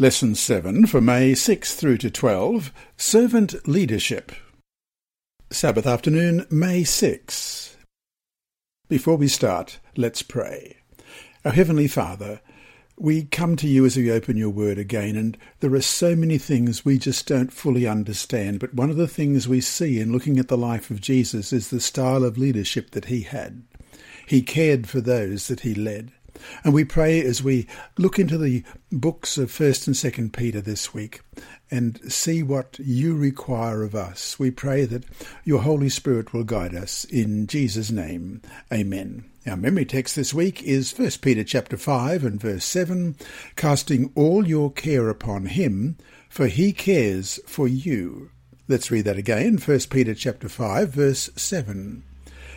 Lesson 7 for May 6 through to 12 Servant Leadership. Sabbath afternoon, May 6. Before we start, let's pray. Our Heavenly Father, we come to you as we open your word again, and there are so many things we just don't fully understand. But one of the things we see in looking at the life of Jesus is the style of leadership that he had. He cared for those that he led. And we pray as we look into the books of 1st and 2nd Peter this week and see what you require of us. We pray that your Holy Spirit will guide us in Jesus name. Amen. Our memory text this week is 1 Peter chapter 5 and verse 7, casting all your care upon him, for he cares for you. Let's read that again, 1 Peter chapter 5 verse 7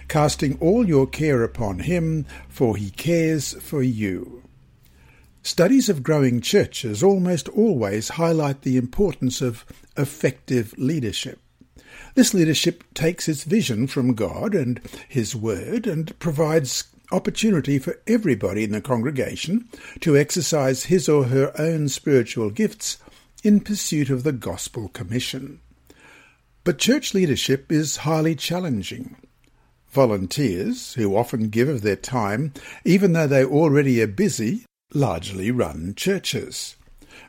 casting all your care upon him, for he cares for you. Studies of growing churches almost always highlight the importance of effective leadership. This leadership takes its vision from God and His Word and provides opportunity for everybody in the congregation to exercise his or her own spiritual gifts in pursuit of the Gospel Commission. But church leadership is highly challenging. Volunteers, who often give of their time, even though they already are busy, largely run churches.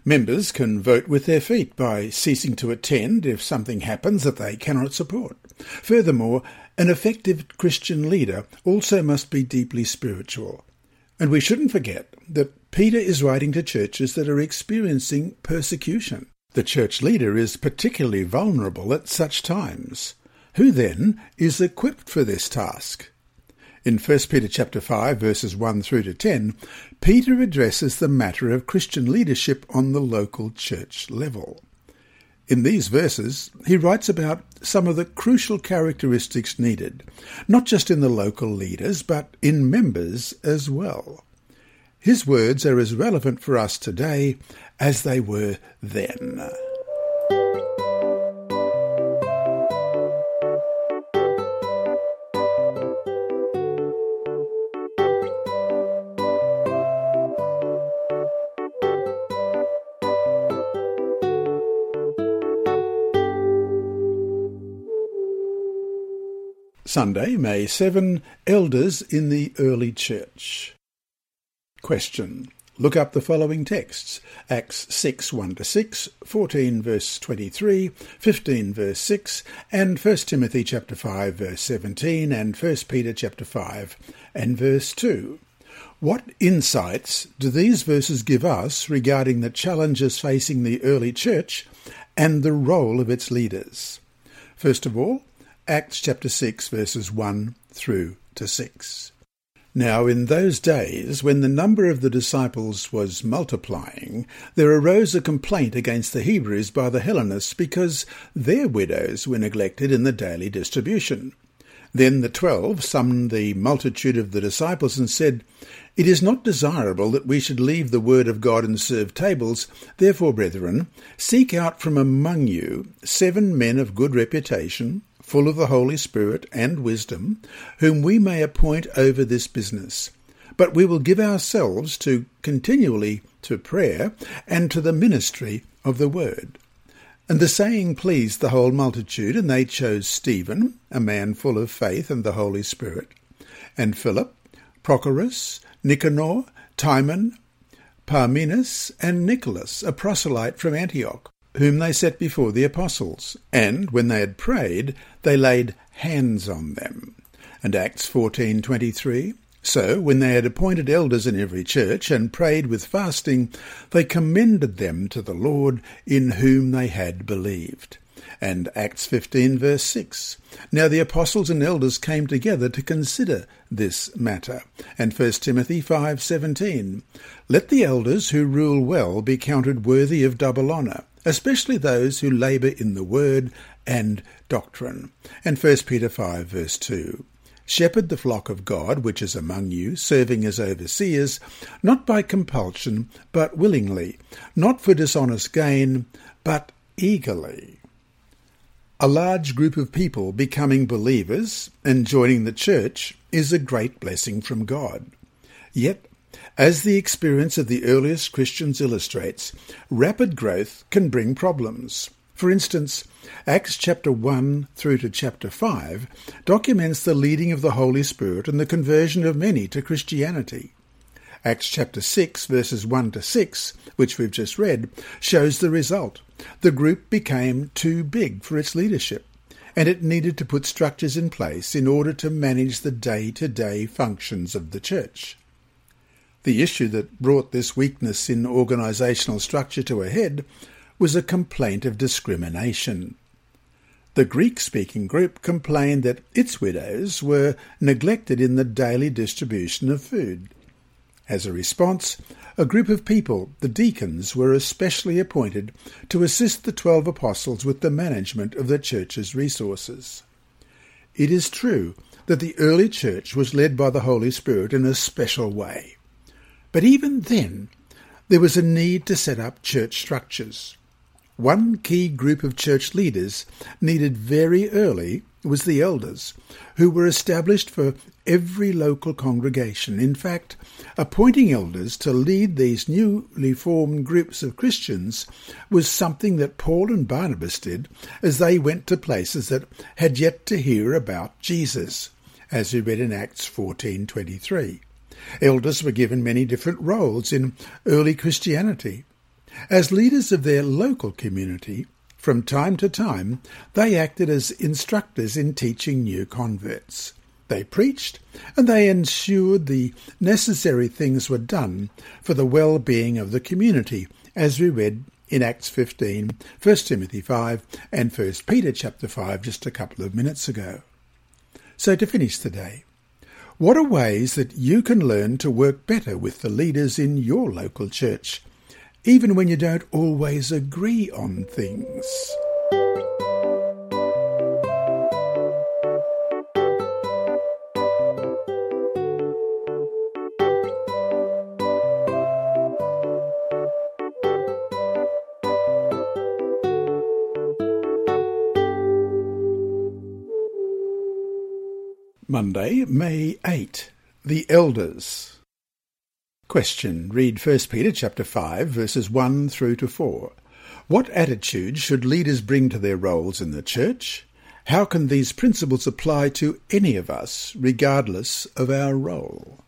Members can vote with their feet by ceasing to attend if something happens that they cannot support. Furthermore, an effective Christian leader also must be deeply spiritual. And we shouldn't forget that Peter is writing to churches that are experiencing persecution. The church leader is particularly vulnerable at such times. Who then is equipped for this task? In 1 Peter chapter 5 verses 1 through to 10, Peter addresses the matter of Christian leadership on the local church level. In these verses, he writes about some of the crucial characteristics needed, not just in the local leaders, but in members as well. His words are as relevant for us today as they were then. Sunday, May 7, Elders in the Early Church. Question. Look up the following texts Acts 6 1 to 6, 14 verse 23, 15 verse 6, and 1 Timothy chapter 5 verse 17, and 1 Peter chapter 5 and verse 2. What insights do these verses give us regarding the challenges facing the early church and the role of its leaders? First of all, Acts chapter 6, verses 1 through to 6. Now, in those days, when the number of the disciples was multiplying, there arose a complaint against the Hebrews by the Hellenists because their widows were neglected in the daily distribution. Then the twelve summoned the multitude of the disciples and said, It is not desirable that we should leave the word of God and serve tables. Therefore, brethren, seek out from among you seven men of good reputation, full of the Holy Spirit and wisdom, whom we may appoint over this business. But we will give ourselves to continually to prayer and to the ministry of the word. And the saying pleased the whole multitude, and they chose Stephen, a man full of faith and the Holy Spirit, and Philip, Prochorus, Nicanor, Timon, Parmenas, and Nicholas, a proselyte from Antioch whom they set before the apostles, and when they had prayed, they laid hands on them. And Acts 14:23 so, when they had appointed elders in every church and prayed with fasting, they commended them to the Lord in whom they had believed. And Acts 15 verse 6. Now the apostles and elders came together to consider this matter. And 1 Timothy 5:17. Let the elders who rule well be counted worthy of double honour, especially those who labour in the word and doctrine. And 1 Peter 5 verse 2. Shepherd the flock of God which is among you, serving as overseers, not by compulsion, but willingly, not for dishonest gain, but eagerly. A large group of people becoming believers and joining the church is a great blessing from God. Yet, As the experience of the earliest Christians illustrates, rapid growth can bring problems. For instance, Acts chapter 1 through to chapter 5 documents the leading of the Holy Spirit and the conversion of many to Christianity. Acts chapter 6 verses 1 to 6, which we've just read, shows the result. The group became too big for its leadership, and it needed to put structures in place in order to manage the day-to-day functions of the church. The issue that brought this weakness in organisational structure to a head was a complaint of discrimination. The Greek speaking group complained that its widows were neglected in the daily distribution of food. As a response, a group of people, the deacons, were especially appointed to assist the twelve apostles with the management of the church's resources. It is true that the early church was led by the Holy Spirit in a special way. But even then, there was a need to set up church structures. One key group of church leaders needed very early was the elders, who were established for every local congregation. In fact, appointing elders to lead these newly formed groups of Christians was something that Paul and Barnabas did as they went to places that had yet to hear about Jesus, as we read in Acts 14:23. Elders were given many different roles in early Christianity. As leaders of their local community, from time to time, they acted as instructors in teaching new converts. They preached, and they ensured the necessary things were done for the well-being of the community, as we read in Acts 15, 1 Timothy 5, and 1 Peter chapter 5 just a couple of minutes ago. So to finish today, what are ways that you can learn to work better with the leaders in your local church even when you don't always agree on things. Monday, May 8. The Elders. Question. Read 1 Peter chapter 5 verses 1 through to 4. What attitude should leaders bring to their roles in the church? How can these principles apply to any of us, regardless of our role?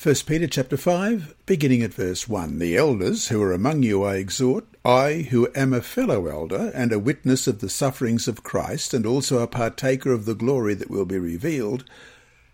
1 Peter chapter 5, beginning at verse 1. The elders who are among you I exhort, I who am a fellow elder and a witness of the sufferings of Christ and also a partaker of the glory that will be revealed,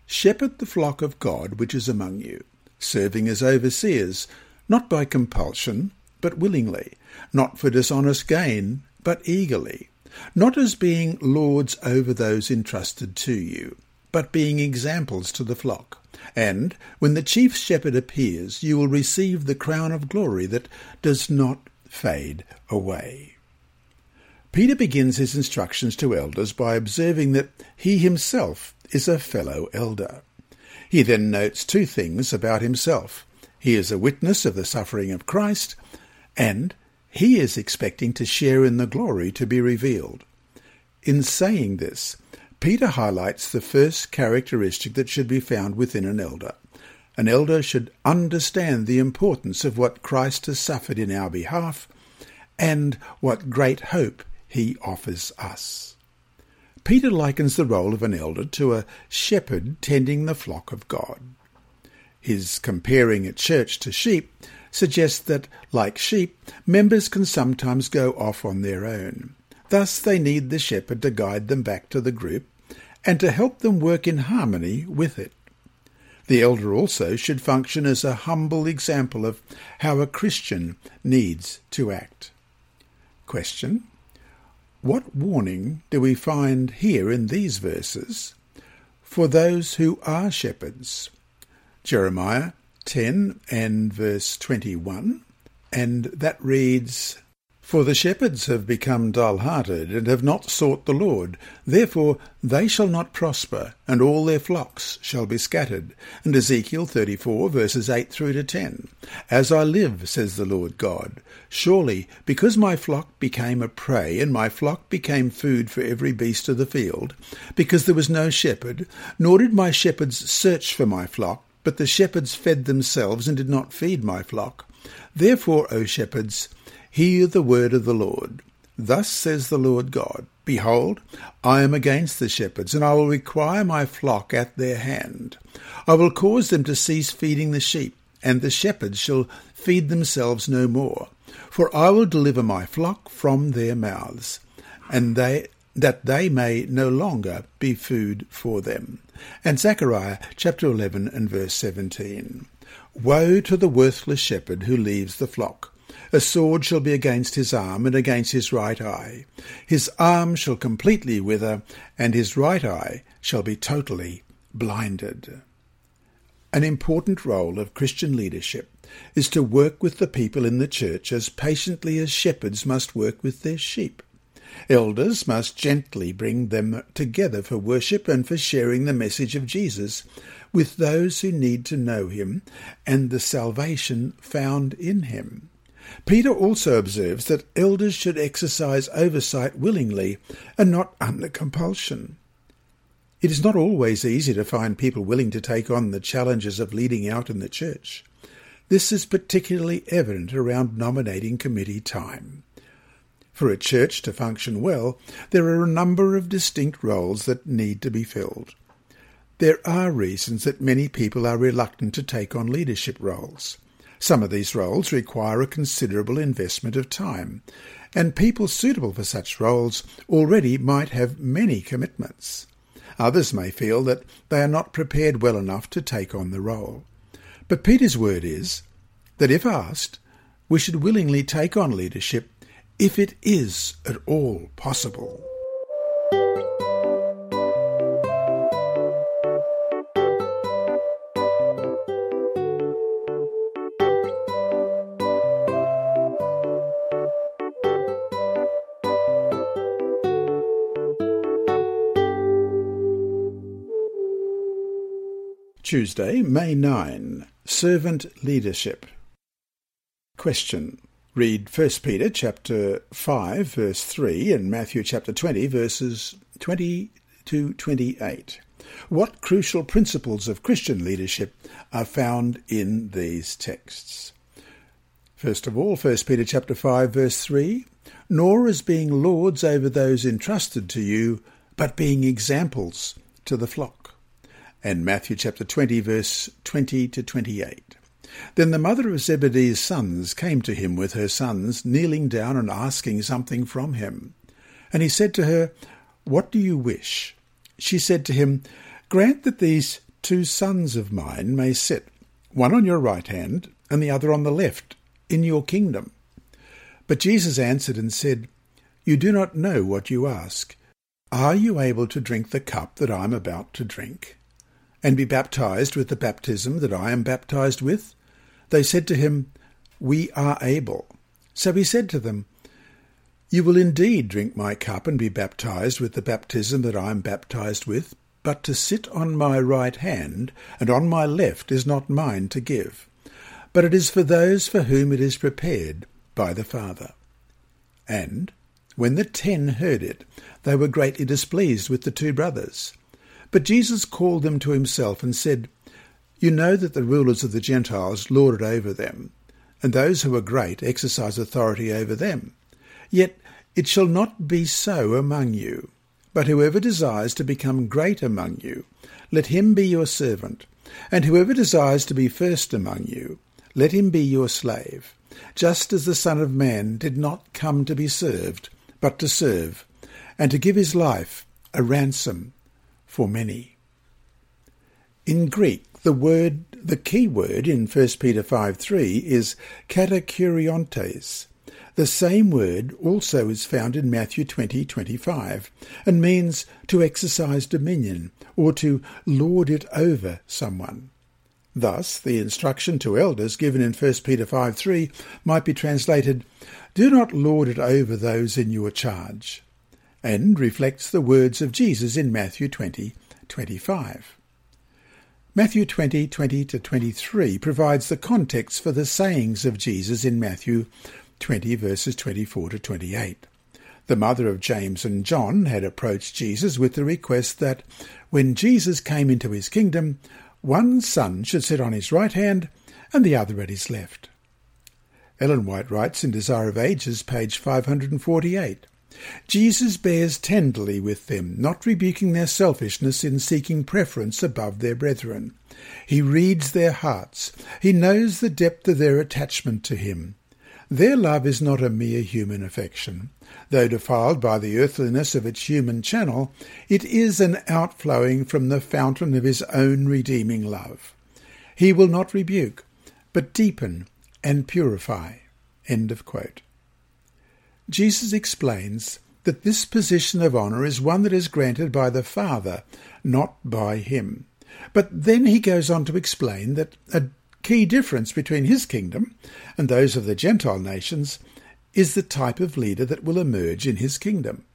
shepherd the flock of God which is among you serving as overseers, not by compulsion, but willingly, not for dishonest gain, but eagerly, not as being lords over those entrusted to you, but being examples to the flock. And when the chief shepherd appears, you will receive the crown of glory that does not fade away. Peter begins his instructions to elders by observing that he himself is a fellow elder. He then notes two things about himself. He is a witness of the suffering of Christ, and he is expecting to share in the glory to be revealed. In saying this, Peter highlights the first characteristic that should be found within an elder. An elder should understand the importance of what Christ has suffered in our behalf and what great hope he offers us. Peter likens the role of an elder to a shepherd tending the flock of God. His comparing a church to sheep suggests that, like sheep, members can sometimes go off on their own. Thus, they need the shepherd to guide them back to the group and to help them work in harmony with it. The elder also should function as a humble example of how a Christian needs to act. Question what warning do we find here in these verses for those who are shepherds? Jeremiah 10 and verse 21, and that reads, for the shepherds have become dull-hearted, and have not sought the Lord. Therefore they shall not prosper, and all their flocks shall be scattered. And Ezekiel 34, verses 8 through to 10. As I live, says the Lord God, surely because my flock became a prey, and my flock became food for every beast of the field, because there was no shepherd, nor did my shepherds search for my flock, but the shepherds fed themselves and did not feed my flock. Therefore, O shepherds, hear the word of the Lord. Thus says the Lord God Behold, I am against the shepherds, and I will require my flock at their hand. I will cause them to cease feeding the sheep, and the shepherds shall feed themselves no more. For I will deliver my flock from their mouths, and they that they may no longer be food for them. And Zechariah chapter 11 and verse 17. Woe to the worthless shepherd who leaves the flock. A sword shall be against his arm and against his right eye. His arm shall completely wither, and his right eye shall be totally blinded. An important role of Christian leadership is to work with the people in the church as patiently as shepherds must work with their sheep. Elders must gently bring them together for worship and for sharing the message of Jesus with those who need to know him and the salvation found in him. Peter also observes that elders should exercise oversight willingly and not under compulsion. It is not always easy to find people willing to take on the challenges of leading out in the church. This is particularly evident around nominating committee time. For a church to function well, there are a number of distinct roles that need to be filled. There are reasons that many people are reluctant to take on leadership roles. Some of these roles require a considerable investment of time, and people suitable for such roles already might have many commitments. Others may feel that they are not prepared well enough to take on the role. But Peter's word is that if asked, we should willingly take on leadership if it is at all possible. Tuesday, May 9. Servant Leadership. Question. Read 1 Peter chapter 5 verse 3 and Matthew chapter 20 verses 20 to 28. What crucial principles of Christian leadership are found in these texts? First of all, 1 Peter chapter 5 verse 3, nor as being lords over those entrusted to you, but being examples to the flock. And Matthew chapter 20 verse 20 to 28. Then the mother of Zebedee's sons came to him with her sons, kneeling down and asking something from him. And he said to her, What do you wish? She said to him, Grant that these two sons of mine may sit, one on your right hand and the other on the left, in your kingdom. But Jesus answered and said, You do not know what you ask. Are you able to drink the cup that I am about to drink, and be baptized with the baptism that I am baptized with? They said to him, We are able. So he said to them, You will indeed drink my cup and be baptized with the baptism that I am baptized with, but to sit on my right hand and on my left is not mine to give, but it is for those for whom it is prepared by the Father. And when the ten heard it, they were greatly displeased with the two brothers. But Jesus called them to himself and said, you know that the rulers of the Gentiles lord it over them, and those who are great exercise authority over them. Yet it shall not be so among you. But whoever desires to become great among you, let him be your servant. And whoever desires to be first among you, let him be your slave, just as the Son of Man did not come to be served, but to serve, and to give his life a ransom for many. In Greek, the word, the key word in 1 Peter 5 3 is katakuriontes. The same word also is found in Matthew 20 25 and means to exercise dominion or to lord it over someone. Thus, the instruction to elders given in 1 Peter 5 3 might be translated, Do not lord it over those in your charge, and reflects the words of Jesus in Matthew 20 25. Matthew 20, 20 to 23 provides the context for the sayings of Jesus in Matthew 20 verses 24 to 28. The mother of James and John had approached Jesus with the request that when Jesus came into his kingdom, One son should sit on his right hand and the other at his left. Ellen White writes in Desire of Ages, page 548. Jesus bears tenderly with them, not rebuking their selfishness in seeking preference above their brethren. He reads their hearts. He knows the depth of their attachment to him. Their love is not a mere human affection. Though defiled by the earthliness of its human channel, it is an outflowing from the fountain of his own redeeming love. He will not rebuke, but deepen and purify. End of quote. Jesus explains that this position of honour is one that is granted by the Father, not by him. But then he goes on to explain that a key difference between his kingdom and those of the Gentile nations is the type of leader that will emerge in his kingdom.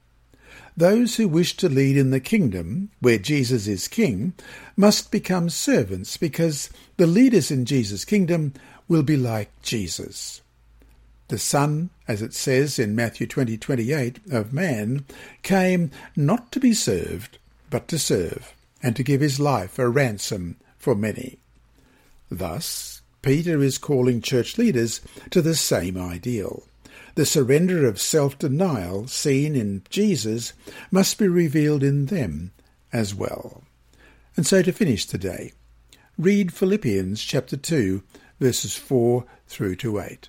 Those who wish to lead in the kingdom, where Jesus is king, must become servants because the leaders in Jesus' kingdom will be like Jesus. The Son, as it says in Matthew 20, 28, of man, came not to be served, but to serve, and to give his life a ransom for many. Thus, Peter is calling church leaders to the same ideal. The surrender of self-denial seen in Jesus must be revealed in them as well. And so to finish today, read Philippians chapter 2, verses 4 through to 8.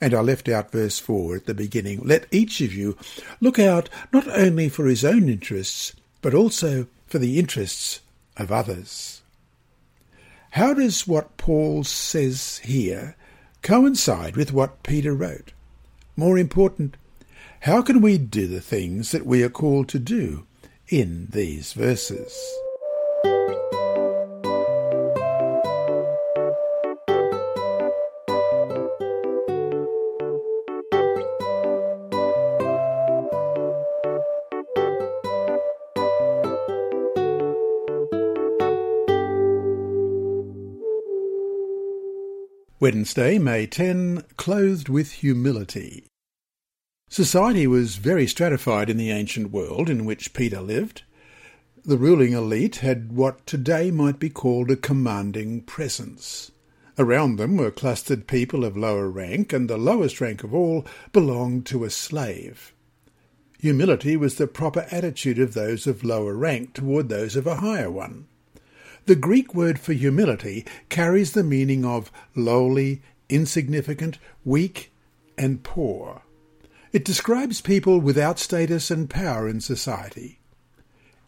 And I left out verse 4 at the beginning. Let each of you look out not only for his own interests, but also for the interests of others. How does what Paul says here coincide with what Peter wrote? More important, how can we do the things that we are called to do in these verses? Wednesday, May 10, clothed with humility. Society was very stratified in the ancient world in which Peter lived. The ruling elite had what today might be called a commanding presence. Around them were clustered people of lower rank, and the lowest rank of all belonged to a slave. Humility was the proper attitude of those of lower rank toward those of a higher one. The Greek word for humility carries the meaning of lowly, insignificant, weak, and poor. It describes people without status and power in society.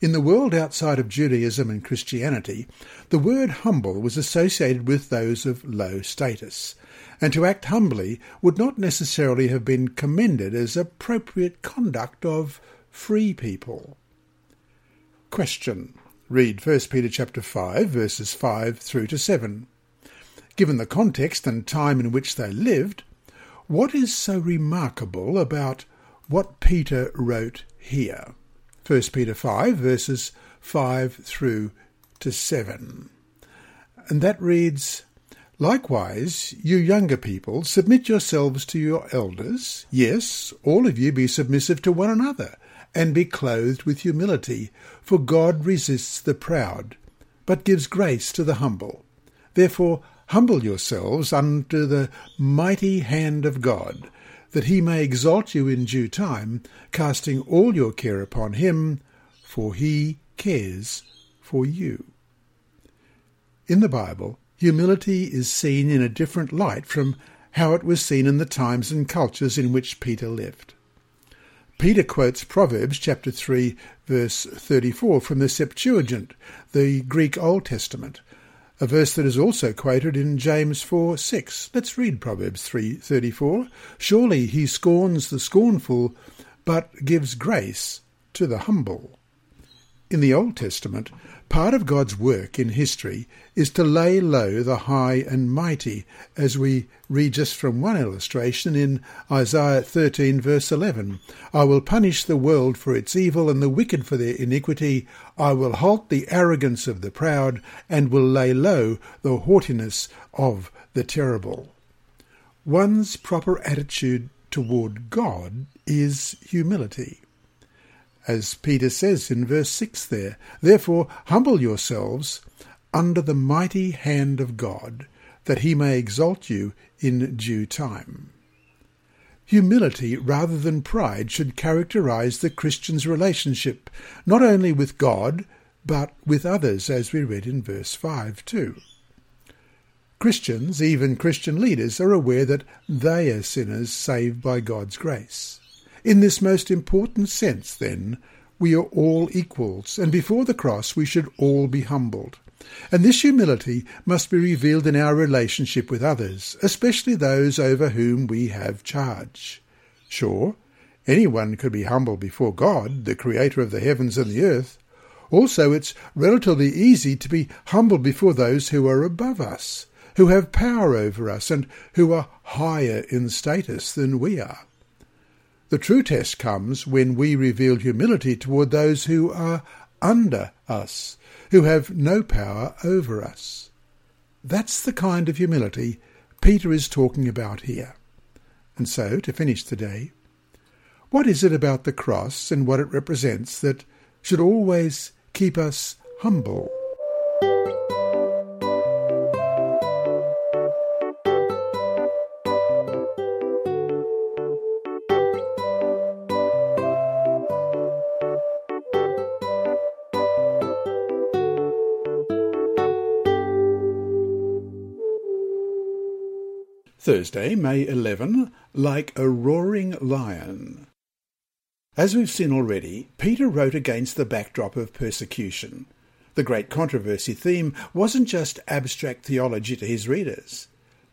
In the world outside of Judaism and Christianity, the word humble was associated with those of low status, and to act humbly would not necessarily have been commended as appropriate conduct of free people. Question. Read 1 Peter chapter 5 verses 5 through to 7. Given the context and time in which they lived, what is so remarkable about what Peter wrote here? 1 Peter 5 verses 5 through to 7. And that reads, Likewise, you younger people, submit yourselves to your elders. Yes, all of you be submissive to one another and be clothed with humility, for God resists the proud, but gives grace to the humble. Therefore, humble yourselves under the mighty hand of God, that he may exalt you in due time, casting all your care upon him, for he cares for you. In the Bible, humility is seen in a different light from how it was seen in the times and cultures in which Peter lived. Peter quotes Proverbs chapter 3 verse 34 from the Septuagint, the Greek Old Testament, a verse that is also quoted in James 4 6. Let's read Proverbs 3:34. Surely he scorns the scornful, but gives grace to the humble. In the Old Testament, part of God's work in history is to lay low the high and mighty, as we read just from one illustration in Isaiah 13, verse 11. I will punish the world for its evil and the wicked for their iniquity. I will halt the arrogance of the proud and will lay low the haughtiness of the terrible. One's proper attitude toward God is humility as Peter says in verse 6 there. Therefore, humble yourselves under the mighty hand of God, that he may exalt you in due time. Humility rather than pride should characterize the Christian's relationship, not only with God, but with others, as we read in verse 5 too. Christians, even Christian leaders, are aware that they are sinners saved by God's grace. In this most important sense, then, we are all equals, and before the cross we should all be humbled. And this humility must be revealed in our relationship with others, especially those over whom we have charge. Sure, anyone could be humble before God, the Creator of the heavens and the earth. Also, it's relatively easy to be humble before those who are above us, who have power over us, and who are higher in status than we are. The true test comes when we reveal humility toward those who are under us, who have no power over us. That's the kind of humility Peter is talking about here. And so, to finish today, what is it about the cross and what it represents that should always keep us humble? Thursday, May 11, like a roaring lion. As we've seen already, Peter wrote against the backdrop of persecution. The great controversy theme wasn't just abstract theology to his readers.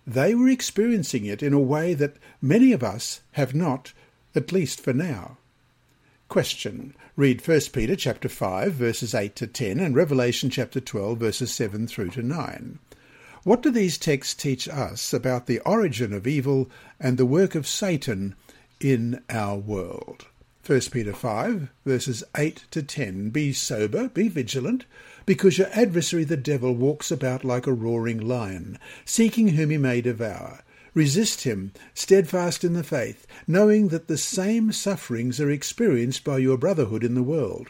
They were experiencing it in a way that many of us have not, at least for now. Question. Read 1 Peter chapter 5 verses 8 to 10 and Revelation chapter 12 verses 7 through to 9. What do these texts teach us about the origin of evil and the work of Satan in our world? 1 Peter 5, verses 8 to 10. Be sober, be vigilant, because your adversary the devil walks about like a roaring lion, seeking whom he may devour. Resist him, steadfast in the faith, knowing that the same sufferings are experienced by your brotherhood in the world.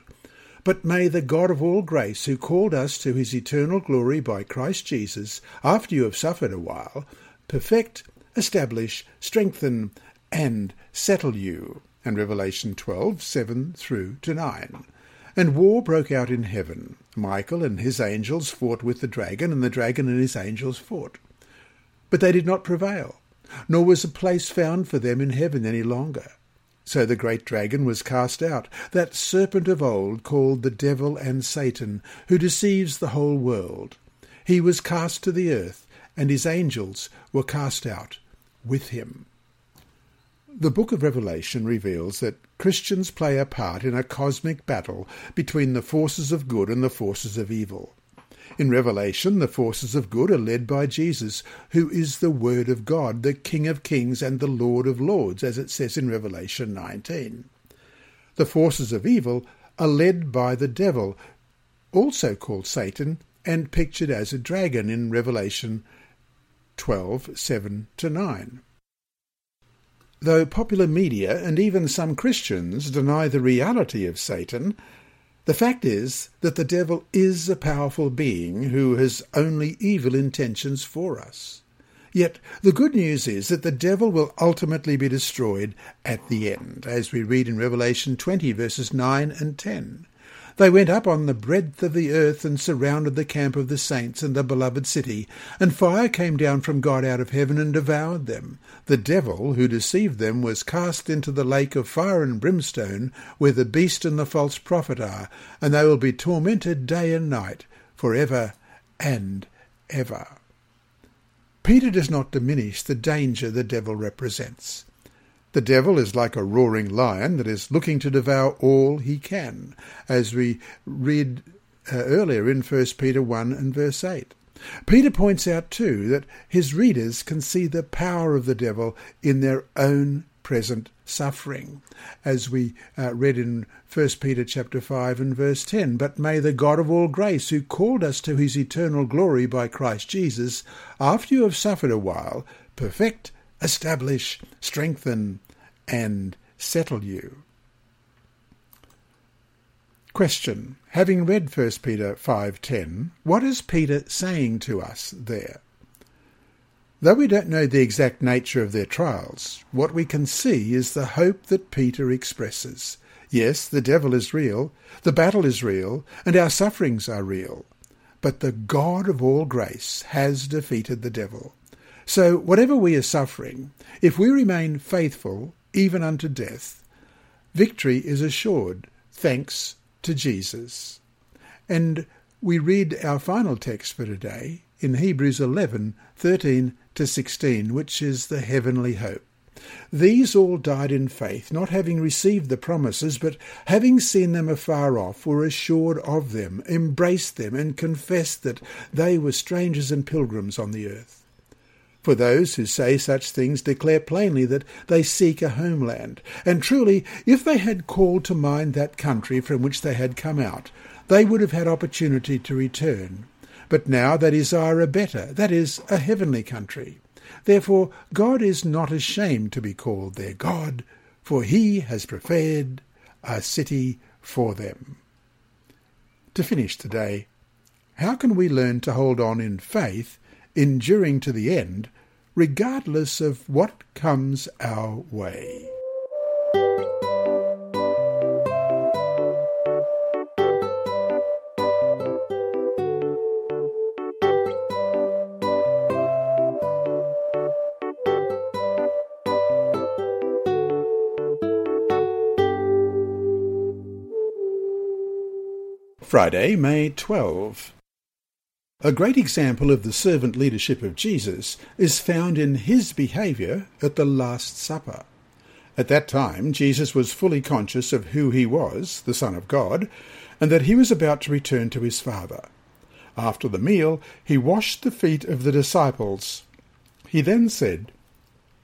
But may the God of all grace, who called us to his eternal glory by Christ Jesus, after you have suffered a while, perfect, establish, strengthen, and settle you. And Revelation 12, 7 through to 9. And war broke out in heaven. Michael and his angels fought with the dragon, and the dragon and his angels fought. But they did not prevail, nor was a place found for them in heaven any longer. So the great dragon was cast out, that serpent of old called the devil and Satan, who deceives the whole world. He was cast to the earth, and his angels were cast out with him. The book of Revelation reveals that Christians play a part in a cosmic battle between the forces of good and the forces of evil. In Revelation, the forces of good are led by Jesus, who is the Word of God, the King of kings and the Lord of lords, as it says in Revelation 19. The forces of evil are led by the devil, also called Satan, and pictured as a dragon in Revelation 12 7 to 9. Though popular media and even some Christians deny the reality of Satan, the fact is that the devil is a powerful being who has only evil intentions for us. Yet the good news is that the devil will ultimately be destroyed at the end, as we read in Revelation 20 verses 9 and 10. They went up on the breadth of the earth and surrounded the camp of the saints and the beloved city, and fire came down from God out of heaven and devoured them. The devil who deceived them was cast into the lake of fire and brimstone, where the beast and the false prophet are, and they will be tormented day and night for ever and ever. Peter does not diminish the danger the devil represents. The devil is like a roaring lion that is looking to devour all he can, as we read uh, earlier in 1 Peter 1 and verse 8. Peter points out too that his readers can see the power of the devil in their own present suffering, as we uh, read in 1 Peter chapter 5 and verse 10. But may the God of all grace, who called us to his eternal glory by Christ Jesus, after you have suffered a while, perfect, establish, strengthen, and settle you. Question. Having read 1 Peter 5.10, what is Peter saying to us there? Though we don't know the exact nature of their trials, what we can see is the hope that Peter expresses. Yes, the devil is real, the battle is real, and our sufferings are real. But the God of all grace has defeated the devil. So, whatever we are suffering, if we remain faithful even unto death, victory is assured, thanks to Jesus. And we read our final text for today in Hebrews 11 13 to 16, which is the heavenly hope. These all died in faith, not having received the promises, but having seen them afar off, were assured of them, embraced them, and confessed that they were strangers and pilgrims on the earth. For those who say such things declare plainly that they seek a homeland. And truly, if they had called to mind that country from which they had come out, they would have had opportunity to return. But now they desire a better, that is, a heavenly country. Therefore, God is not ashamed to be called their God, for he has prepared a city for them. To finish today, how can we learn to hold on in faith, enduring to the end, regardless of what comes our way. Friday, May 12. A great example of the servant leadership of Jesus is found in his behaviour at the Last Supper. At that time, Jesus was fully conscious of who he was, the Son of God, and that he was about to return to his Father. After the meal, he washed the feet of the disciples. He then said,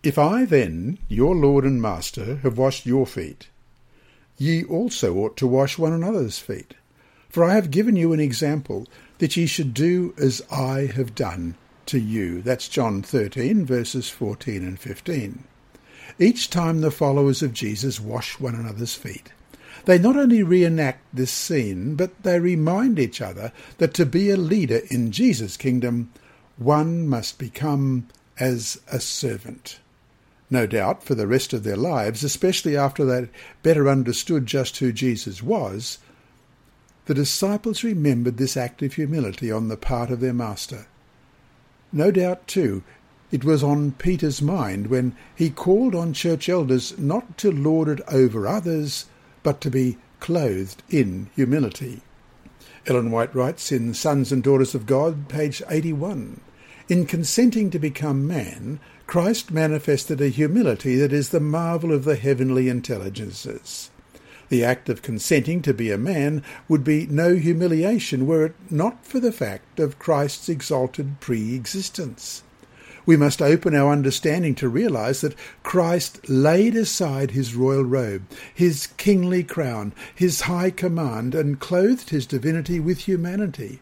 If I then, your Lord and Master, have washed your feet, ye also ought to wash one another's feet. For I have given you an example that ye should do as I have done to you. That's John 13, verses 14 and 15. Each time the followers of Jesus wash one another's feet, they not only reenact this scene, but they remind each other that to be a leader in Jesus' kingdom, one must become as a servant. No doubt, for the rest of their lives, especially after they better understood just who Jesus was, the disciples remembered this act of humility on the part of their Master. No doubt, too, it was on Peter's mind when he called on church elders not to lord it over others, but to be clothed in humility. Ellen White writes in Sons and Daughters of God, page 81 In consenting to become man, Christ manifested a humility that is the marvel of the heavenly intelligences. The act of consenting to be a man would be no humiliation were it not for the fact of Christ's exalted pre existence. We must open our understanding to realize that Christ laid aside his royal robe, his kingly crown, his high command, and clothed his divinity with humanity,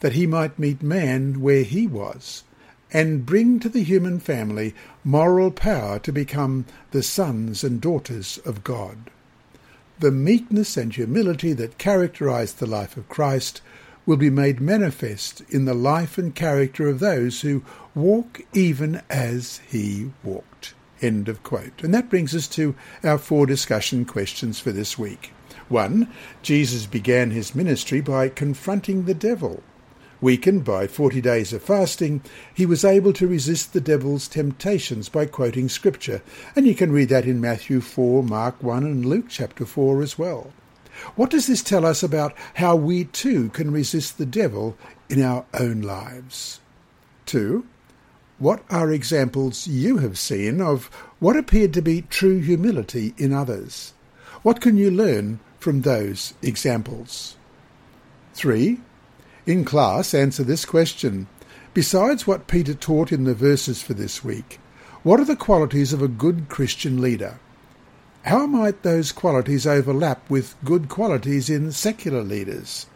that he might meet man where he was, and bring to the human family moral power to become the sons and daughters of God the meekness and humility that characterized the life of Christ will be made manifest in the life and character of those who walk even as he walked. End of quote. And that brings us to our four discussion questions for this week. One, Jesus began his ministry by confronting the devil. Weakened by 40 days of fasting, he was able to resist the devil's temptations by quoting Scripture, and you can read that in Matthew 4, Mark 1, and Luke chapter 4 as well. What does this tell us about how we too can resist the devil in our own lives? 2. What are examples you have seen of What appeared to be true humility in others? What can you learn from those examples? 3. In class, answer this question. Besides what Peter taught in the verses for this week, what are the qualities of a good Christian leader? How might those qualities overlap with good qualities in secular leaders?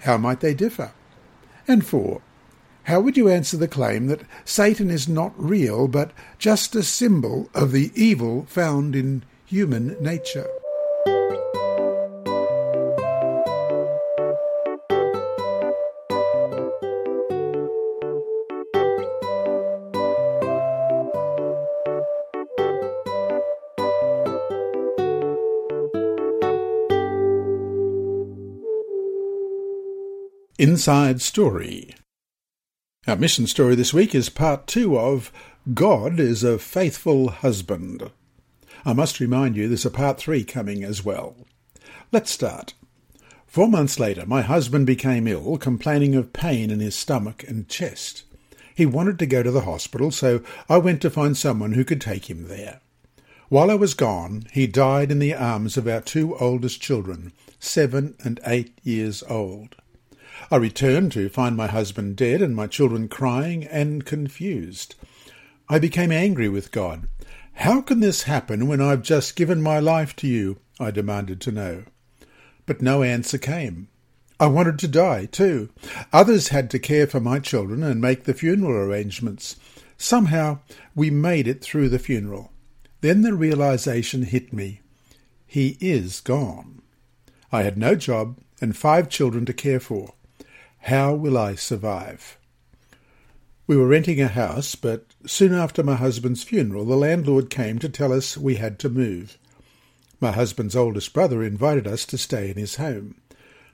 How might they differ? And 4. How would you answer the claim that Satan is not real but just a symbol of the evil found in human nature? Inside Story our mission story this week is part two of God is a Faithful Husband. I must remind you there's a part three coming as well. Let's start. Four months later, my husband became ill, complaining of pain in his stomach and chest. He wanted to go to the hospital, so I went to find someone who could take him there. While I was gone, he died in the arms of our two oldest children, seven and eight years old. I returned to find my husband dead and my children crying and confused. I became angry with God. How can this happen when I've just given my life to you? I demanded to know. But no answer came. I wanted to die, too. Others had to care for my children and make the funeral arrangements. Somehow we made it through the funeral. Then the realization hit me. He is gone. I had no job and five children to care for. How will I survive? We were renting a house, but soon after my husband's funeral, the landlord came to tell us we had to move. My husband's oldest brother invited us to stay in his home.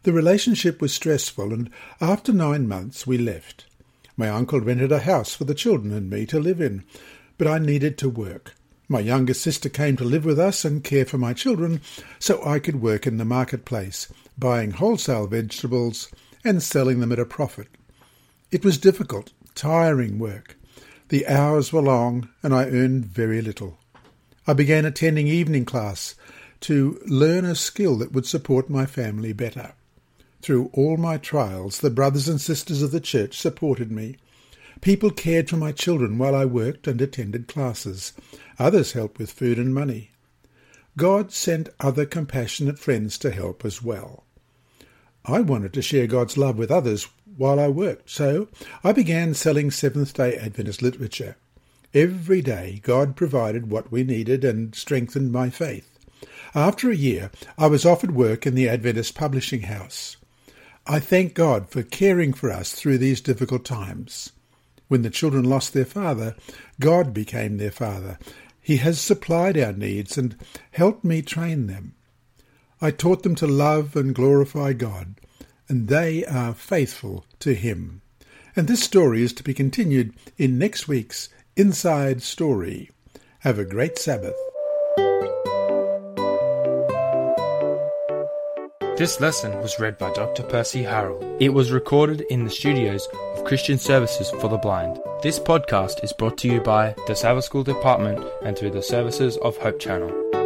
The relationship was stressful, and after nine months we left. My uncle rented a house for the children and me to live in, but I needed to work. My younger sister came to live with us and care for my children, so I could work in the marketplace, buying wholesale vegetables and selling them at a profit. It was difficult, tiring work. The hours were long, and I earned very little. I began attending evening class to learn a skill that would support my family better. Through all my trials, the brothers and sisters of the church supported me. People cared for my children while I worked and attended classes. Others helped with food and money. God sent other compassionate friends to help as well. I wanted to share God's love with others while I worked, so I began selling Seventh day Adventist literature. Every day, God provided what we needed and strengthened my faith. After a year, I was offered work in the Adventist publishing house. I thank God for caring for us through these difficult times. When the children lost their father, God became their father. He has supplied our needs and helped me train them. I taught them to love and glorify God, and they are faithful to Him. And this story is to be continued in next week's Inside Story. Have a great Sabbath. This lesson was read by Dr. Percy Harrell. It was recorded in the studios of Christian Services for the Blind. This podcast is brought to you by the Sabbath School Department and through the services of Hope Channel.